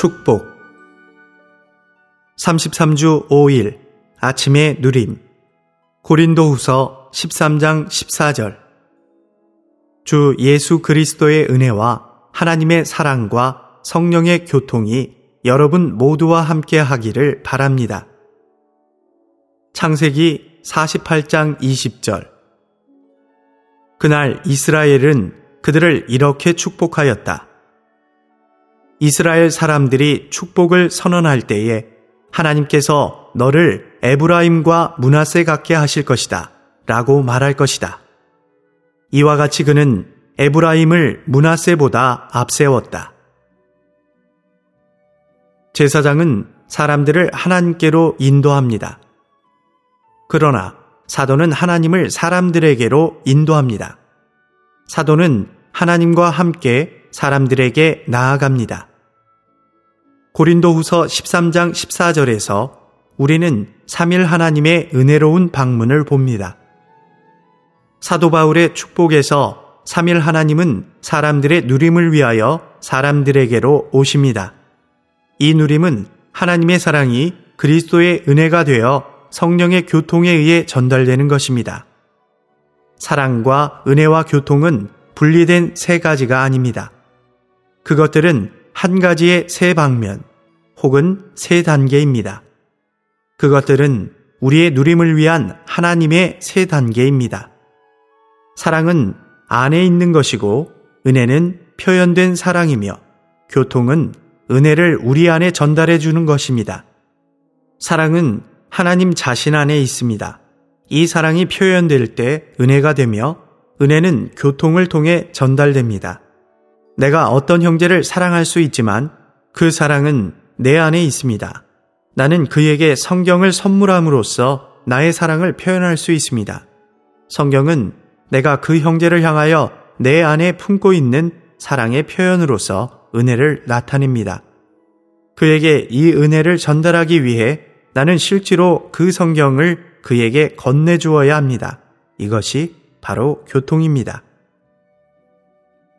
축복 33주 5일 아침의 누림 고린도 후서 13장 14절 주 예수 그리스도의 은혜와 하나님의 사랑과 성령의 교통이 여러분 모두와 함께 하기를 바랍니다. 창세기 48장 20절 그날 이스라엘은 그들을 이렇게 축복하였다. 이스라엘 사람들이 축복을 선언할 때에 하나님께서 너를 에브라임과 문하세 같게 하실 것이다. 라고 말할 것이다. 이와 같이 그는 에브라임을 문하세보다 앞세웠다. 제사장은 사람들을 하나님께로 인도합니다. 그러나 사도는 하나님을 사람들에게로 인도합니다. 사도는 하나님과 함께 사람들에게 나아갑니다. 고린도 후서 13장 14절에서 우리는 3일 하나님의 은혜로운 방문을 봅니다. 사도 바울의 축복에서 3일 하나님은 사람들의 누림을 위하여 사람들에게로 오십니다. 이 누림은 하나님의 사랑이 그리스도의 은혜가 되어 성령의 교통에 의해 전달되는 것입니다. 사랑과 은혜와 교통은 분리된 세 가지가 아닙니다. 그것들은 한 가지의 세 방면 혹은 세 단계입니다. 그것들은 우리의 누림을 위한 하나님의 세 단계입니다. 사랑은 안에 있는 것이고 은혜는 표현된 사랑이며 교통은 은혜를 우리 안에 전달해 주는 것입니다. 사랑은 하나님 자신 안에 있습니다. 이 사랑이 표현될 때 은혜가 되며 은혜는 교통을 통해 전달됩니다. 내가 어떤 형제를 사랑할 수 있지만 그 사랑은 내 안에 있습니다. 나는 그에게 성경을 선물함으로써 나의 사랑을 표현할 수 있습니다. 성경은 내가 그 형제를 향하여 내 안에 품고 있는 사랑의 표현으로서 은혜를 나타냅니다. 그에게 이 은혜를 전달하기 위해 나는 실제로 그 성경을 그에게 건네주어야 합니다. 이것이 바로 교통입니다.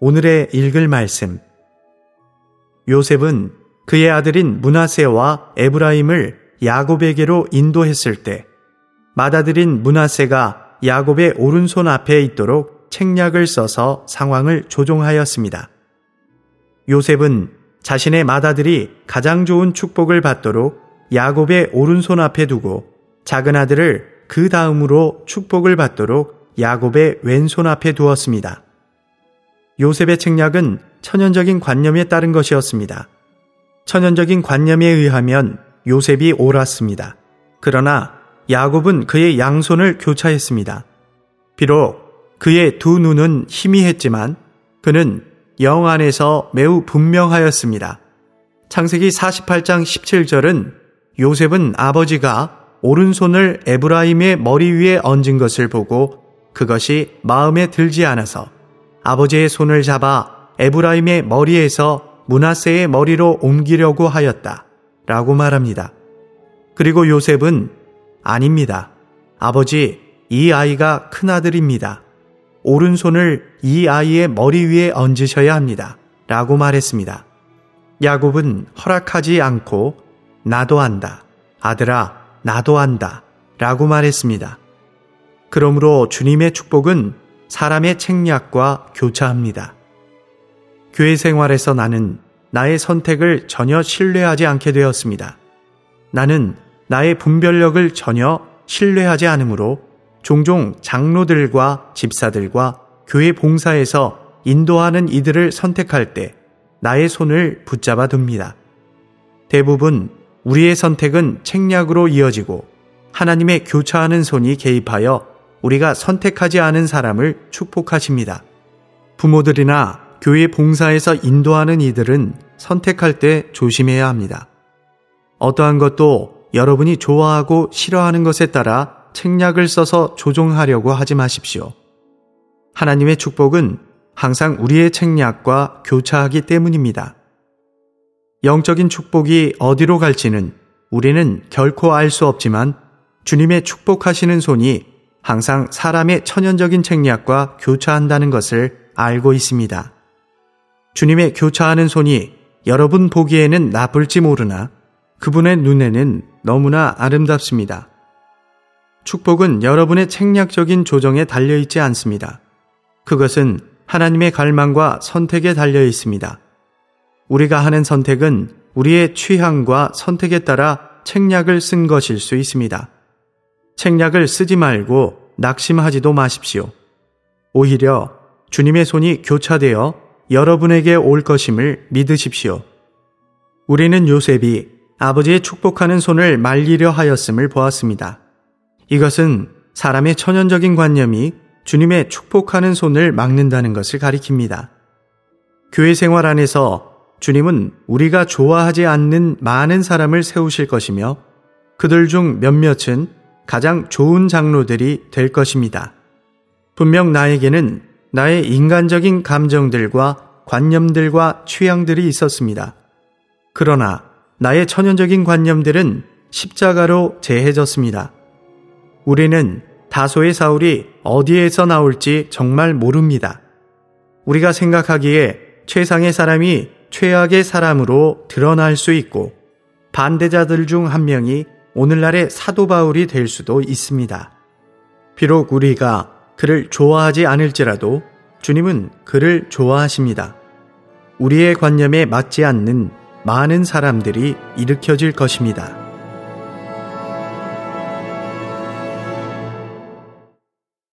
오늘의 읽을 말씀. 요셉은 그의 아들인 문하세와 에브라임을 야곱에게로 인도했을 때 맏아들인 문하세가 야곱의 오른손 앞에 있도록 책략을 써서 상황을 조종하였습니다. 요셉은 자신의 맏아들이 가장 좋은 축복을 받도록 야곱의 오른손 앞에 두고 작은 아들을 그 다음으로 축복을 받도록 야곱의 왼손 앞에 두었습니다. 요셉의 책략은 천연적인 관념에 따른 것이었습니다. 천연적인 관념에 의하면 요셉이 옳았습니다. 그러나 야곱은 그의 양손을 교차했습니다. 비록 그의 두 눈은 희미했지만 그는 영 안에서 매우 분명하였습니다. 창세기 48장 17절은 요셉은 아버지가 오른손을 에브라임의 머리 위에 얹은 것을 보고 그것이 마음에 들지 않아서 아버지의 손을 잡아 에브라임의 머리에서 문하세의 머리로 옮기려고 하였다. 라고 말합니다. 그리고 요셉은 아닙니다. 아버지, 이 아이가 큰아들입니다. 오른손을 이 아이의 머리 위에 얹으셔야 합니다. 라고 말했습니다. 야곱은 허락하지 않고 나도 한다. 아들아, 나도 한다. 라고 말했습니다. 그러므로 주님의 축복은 사람의 책략과 교차합니다. 교회 생활에서 나는 나의 선택을 전혀 신뢰하지 않게 되었습니다. 나는 나의 분별력을 전혀 신뢰하지 않으므로 종종 장로들과 집사들과 교회 봉사에서 인도하는 이들을 선택할 때 나의 손을 붙잡아 둡니다. 대부분 우리의 선택은 책략으로 이어지고 하나님의 교차하는 손이 개입하여 우리가 선택하지 않은 사람을 축복하십니다. 부모들이나 교회 봉사에서 인도하는 이들은 선택할 때 조심해야 합니다. 어떠한 것도 여러분이 좋아하고 싫어하는 것에 따라 책략을 써서 조종하려고 하지 마십시오. 하나님의 축복은 항상 우리의 책략과 교차하기 때문입니다. 영적인 축복이 어디로 갈지는 우리는 결코 알 수 없지만 주님의 축복하시는 손이 항상 사람의 천연적인 책략과 교차한다는 것을 알고 있습니다. 주님의 교차하는 손이 여러분 보기에는 나쁠지 모르나 그분의 눈에는 너무나 아름답습니다. 축복은 여러분의 책략적인 조정에 달려 있지 않습니다. 그것은 하나님의 갈망과 선택에 달려 있습니다. 우리가 하는 선택은 우리의 취향과 선택에 따라 책략을 쓴 것일 수 있습니다. 책략을 쓰지 말고 낙심하지도 마십시오. 오히려 주님의 손이 교차되어 여러분에게 올 것임을 믿으십시오. 우리는 요셉이 아버지의 축복하는 손을 말리려 하였음을 보았습니다. 이것은 사람의 천연적인 관념이 주님의 축복하는 손을 막는다는 것을 가리킵니다. 교회 생활 안에서 주님은 우리가 좋아하지 않는 많은 사람을 세우실 것이며 그들 중 몇몇은 가장 좋은 장로들이 될 것입니다. 분명 나에게는 나의 인간적인 감정들과 관념들과 취향들이 있었습니다. 그러나 나의 천연적인 관념들은 십자가로 제해졌습니다. 우리는 다소의 사울이 어디에서 나올지 정말 모릅니다. 우리가 생각하기에 최상의 사람이 최악의 사람으로 드러날 수 있고 반대자들 중 한 명이 오늘날의 사도 바울이 될 수도 있습니다. 비록 우리가 그를 좋아하지 않을지라도 주님은 그를 좋아하십니다. 우리의 관념에 맞지 않는 많은 사람들이 일으켜질 것입니다.